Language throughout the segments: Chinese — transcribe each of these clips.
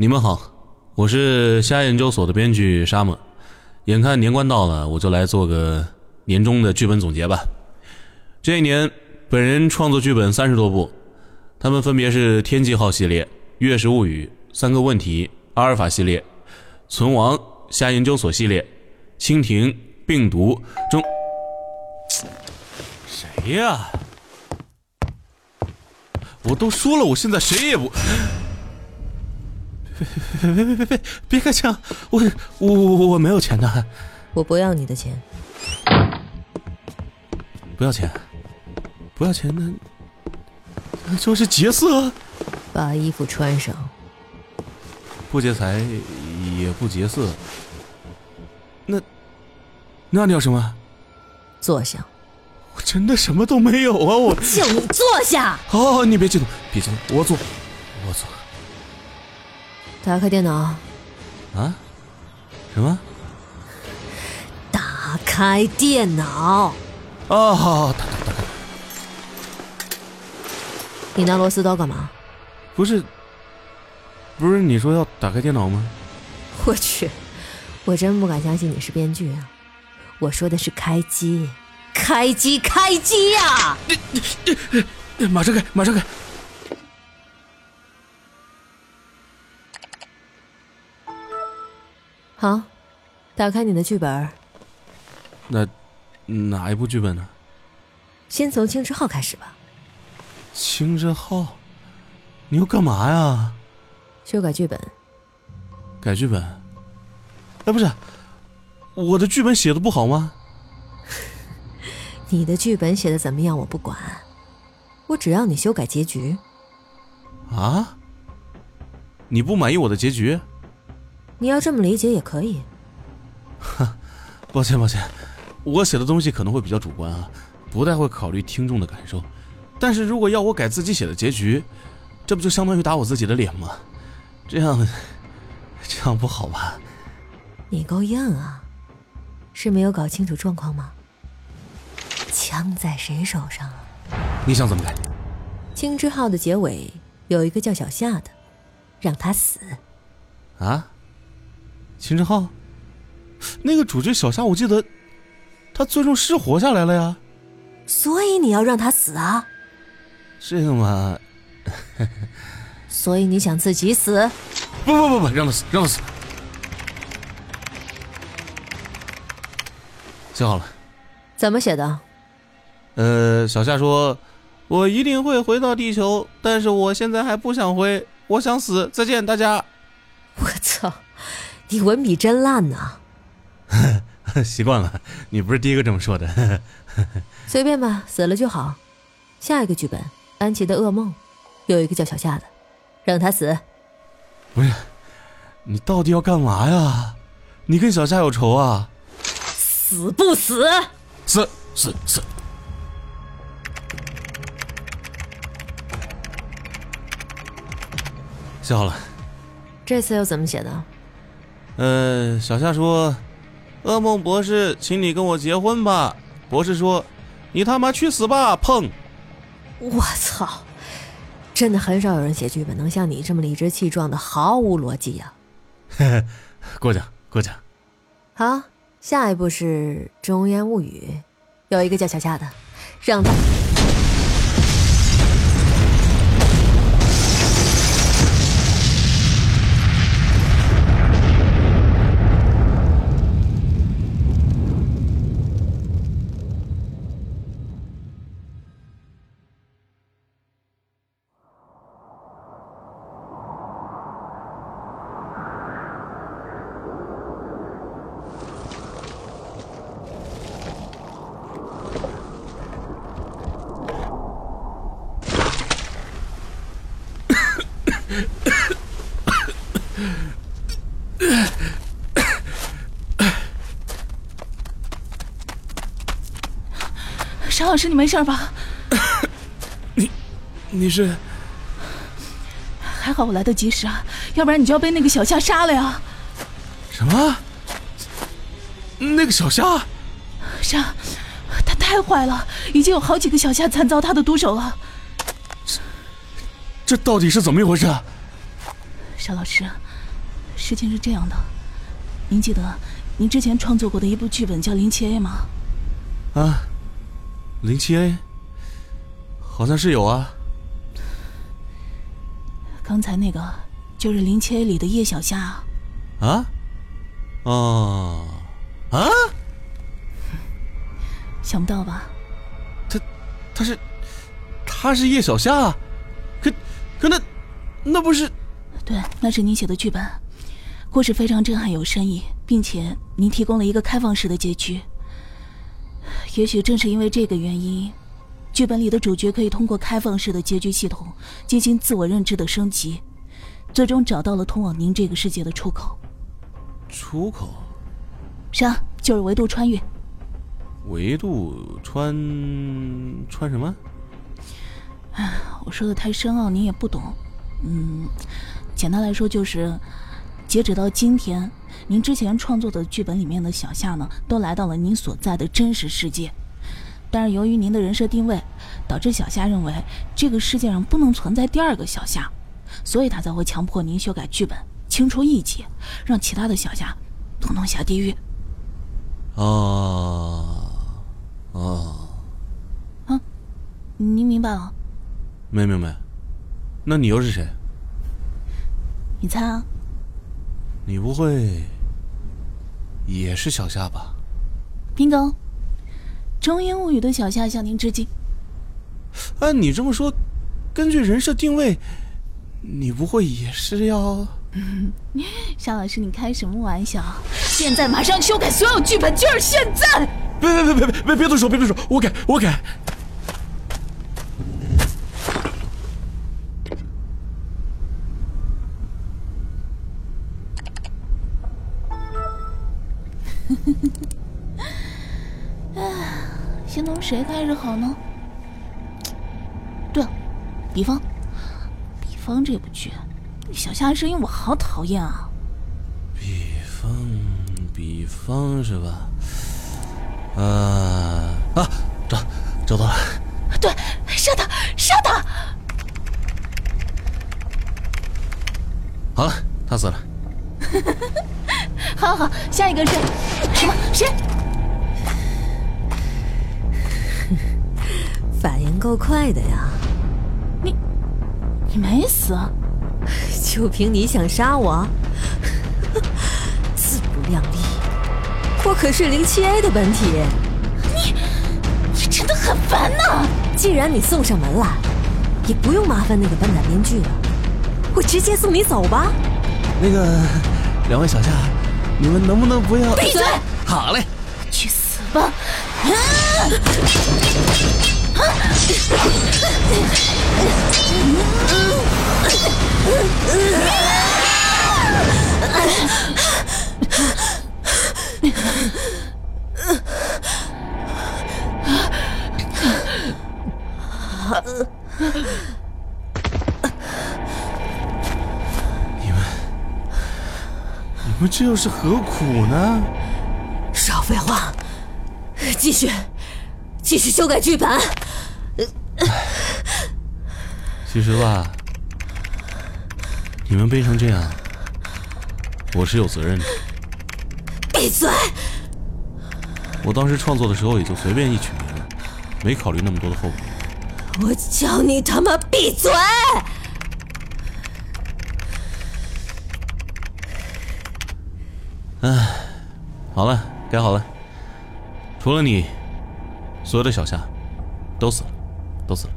你们好，我是虾研究所的编剧沙漠。眼看年关到了，我就来做个年终的剧本总结吧。这一年，本人创作剧本三十多部，他们分别是《天际号》系列、《月食物语》、《三个问题》、《阿尔法》系列、《存亡》、虾研究所系列、《蜻蜓》、《病毒》中。谁呀？我都说了，我现在谁也不。别别别别别别别开枪！我我我我没有钱的。我不要你的钱。不要钱？不要钱？那就是劫色。把衣服穿上。不劫财也不劫色。那那你要什么？坐下。我真的什么都没有啊！我叫你坐下。好好，你别激动，别激动，我坐，我坐。打开电脑。啊？什么？打开电脑。哦，好，打打打开。你拿螺丝刀干嘛？不是，不是你说要打开电脑吗？我去，我真不敢相信你是编剧啊！我说的是开机。开机，开机呀！你你你，马上开，马上开。好，打开你的剧本。那哪一部剧本呢？先从青之号开始吧。青之号，你要干嘛呀？修改剧本。改剧本？哎，不是，我的剧本写的不好吗？你的剧本写的怎么样？我不管，我只要你修改结局。啊？你不满意我的结局？你要这么理解也可以。哈，抱歉抱歉，我写的东西可能会比较主观啊，不太会考虑听众的感受。但是如果要我改自己写的结局，这不就相当于打我自己的脸吗？这样，这样不好吧？你够硬啊！是没有搞清楚状况吗？枪在谁手上啊？你想怎么改？青之号的结尾有一个叫小夏的，让他死。啊？青之号？那个主角小夏，我记得他最终是活下来了呀。所以你要让他死啊？这个嘛 所以你想自己死？不不不不，让他死，让他死。写好了。怎么写的？呃，小夏说：“我一定会回到地球，但是我现在还不想回，我想死。再见，大家。”我操，你文笔真烂呐！习惯了，你不是第一个这么说的。随便吧，死了就好。下一个剧本，安琪的噩梦，有一个叫小夏的，让他死。不是，你到底要干嘛呀？你跟小夏有仇啊？死不死？死死死！写好了，这次又怎么写的？呃，小夏说：“噩梦博士，请你跟我结婚吧。”博士说：“你他妈去死吧！”碰！我操！真的很少有人写剧本能像你这么理直气壮的，毫无逻辑呀！过奖过奖。好，下一步是《中烟物语》，有一个叫小夏的，让他。沙老师，你没事吧？你，你是？还好我来得及时啊，要不然你就要被那个小夏杀了呀！什么？那个小夏？是啊，他太坏了，已经有好几个小夏惨遭他的毒手了。这，到底是怎么一回事？啊沙老师，事情是这样的，您记得您之前创作过的一部剧本叫《零七 A》吗？啊，零七 A，好像是有啊。刚才那个就是《零七 A》里的叶小夏啊。啊？哦，啊？想不到吧？他，他是，他是叶小夏，可，可那，那不是？对，那是您写的剧本，故事非常震撼有深意，并且您提供了一个开放式的结局。也许正是因为这个原因，剧本里的主角可以通过开放式的结局系统进行自我认知的升级，最终找到了通往您这个世界的出口。出口？是啊，就是维度穿越。维度穿穿什么？哎，我说的太深奥，您也不懂。嗯，简单来说就是，截止到今天，您之前创作的剧本里面的小夏呢，都来到了您所在的真实世界。但是由于您的人设定位，导致小夏认为这个世界上不能存在第二个小夏，所以他才会强迫您修改剧本，清除异己，让其他的小夏统统下地狱。哦。哦，啊，您明白了？没明白。那你又是谁？你猜啊？你不会也是小夏吧？bingo，《中英物语》的小夏向您致敬。按你这么说，根据人设定位，你不会也是要？沙老师，你开什么玩笑？现在马上修改所有剧本，就是现在！别别别别别别别动手！别动手！我改我改。谁开始好呢？对了，比方，比方这部剧，小夏的声音我好讨厌啊！比方，比方是吧？呃啊，找找到了，对，杀他，杀他！好了，他死了。好好，下一个是什么？谁？反应够快的呀！你，你没死？就凭你想杀我？自不量力！我可是零七 A 的本体，你你真的很烦呐！既然你送上门来，也不用麻烦那个笨蛋编剧了，我直接送你走吧。那个，两位小夏，你们能不能不要闭嘴？好嘞，去死吧！你们，你们这又是何苦呢？少废话，继续，继续修改剧本。其实吧，你们背成这样，我是有责任的。闭嘴！我当时创作的时候也就随便一取名，没考虑那么多的后果。我叫你他妈闭嘴！哎，好了，改好了。除了你，所有的小夏都死了，都死了。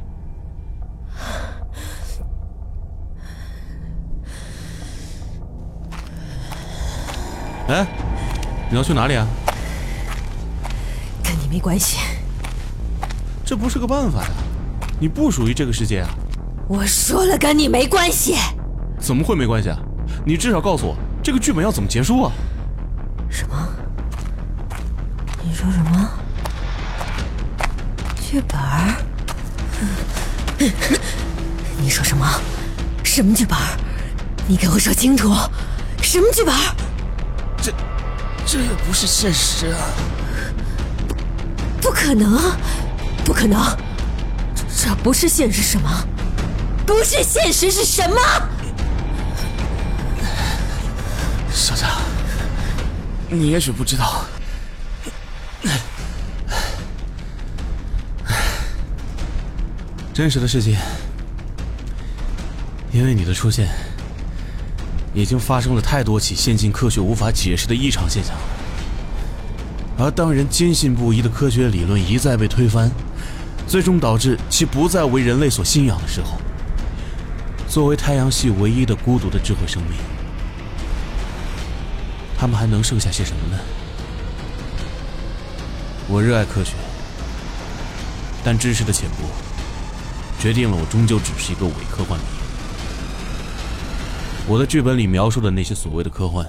哎，你要去哪里啊？跟你没关系。这不是个办法呀。你不属于这个世界啊！我说了，跟你没关系。怎么会没关系啊？你至少告诉我，这个剧本要怎么结束啊？什么？你说什么？剧本？你说什么？什么剧本？你给我说清楚！什么剧本？这，这也不是现实啊！不可能！不可能！这不是现实，什么？不是现实是什么？小夏，你也许不知道，真实的世界，因为你的出现，已经发生了太多起现今科学无法解释的异常现象。而当人坚信不疑的科学理论一再被推翻，最终导致其不再为人类所信仰的时候，作为太阳系唯一的孤独的智慧生命，他们还能剩下些什么呢？我热爱科学，但知识的浅薄，决定了我终究只是一个伪科幻迷。我的剧本里描述的那些所谓的科幻，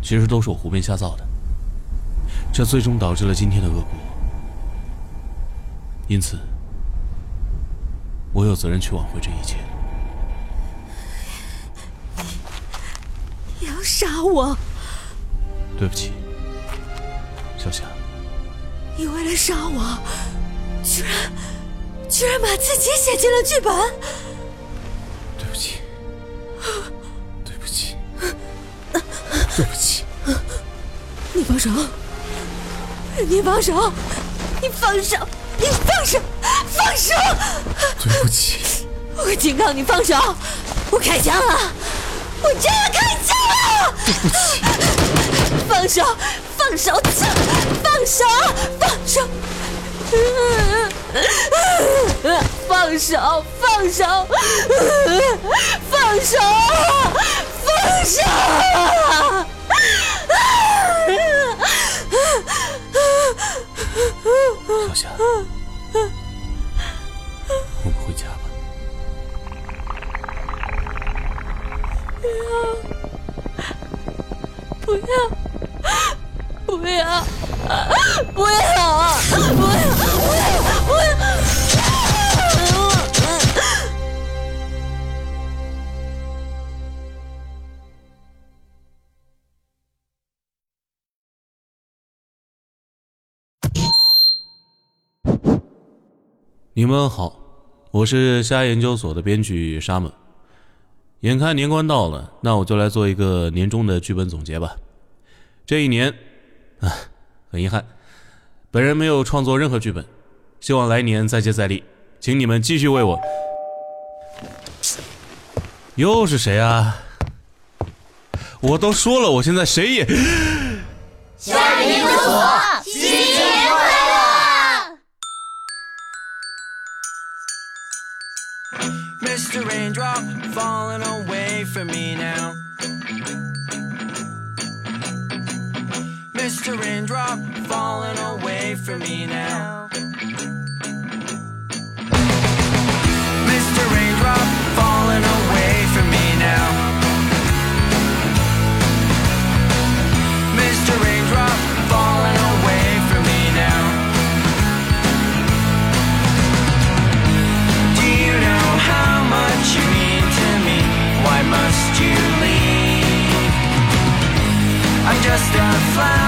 其实都是我胡编瞎造的，这最终导致了今天的恶果。因此，我有责任去挽回这一切。你要杀我？对不起，小夏。你为了杀我，居然居然把自己写进了剧本。对不起。你放手！你放手！你放手！你放手！放手！对不起。我警告你放手！我开枪了！我真的开枪了！对不起。放手！放手！放手！放手！放手！放手！放手！放手！你们好，我是虾研究所的编剧沙门。眼看年关到了，那我就来做一个年终的剧本总结吧。这一年，啊，很遗憾，本人没有创作任何剧本，希望来年再接再厉，请你们继续为我。又是谁啊？我都说了，我现在谁也。虾研究所 falling away from me now. Mr. Raindrop falling away from me now. Mr. Raindrop just a fly.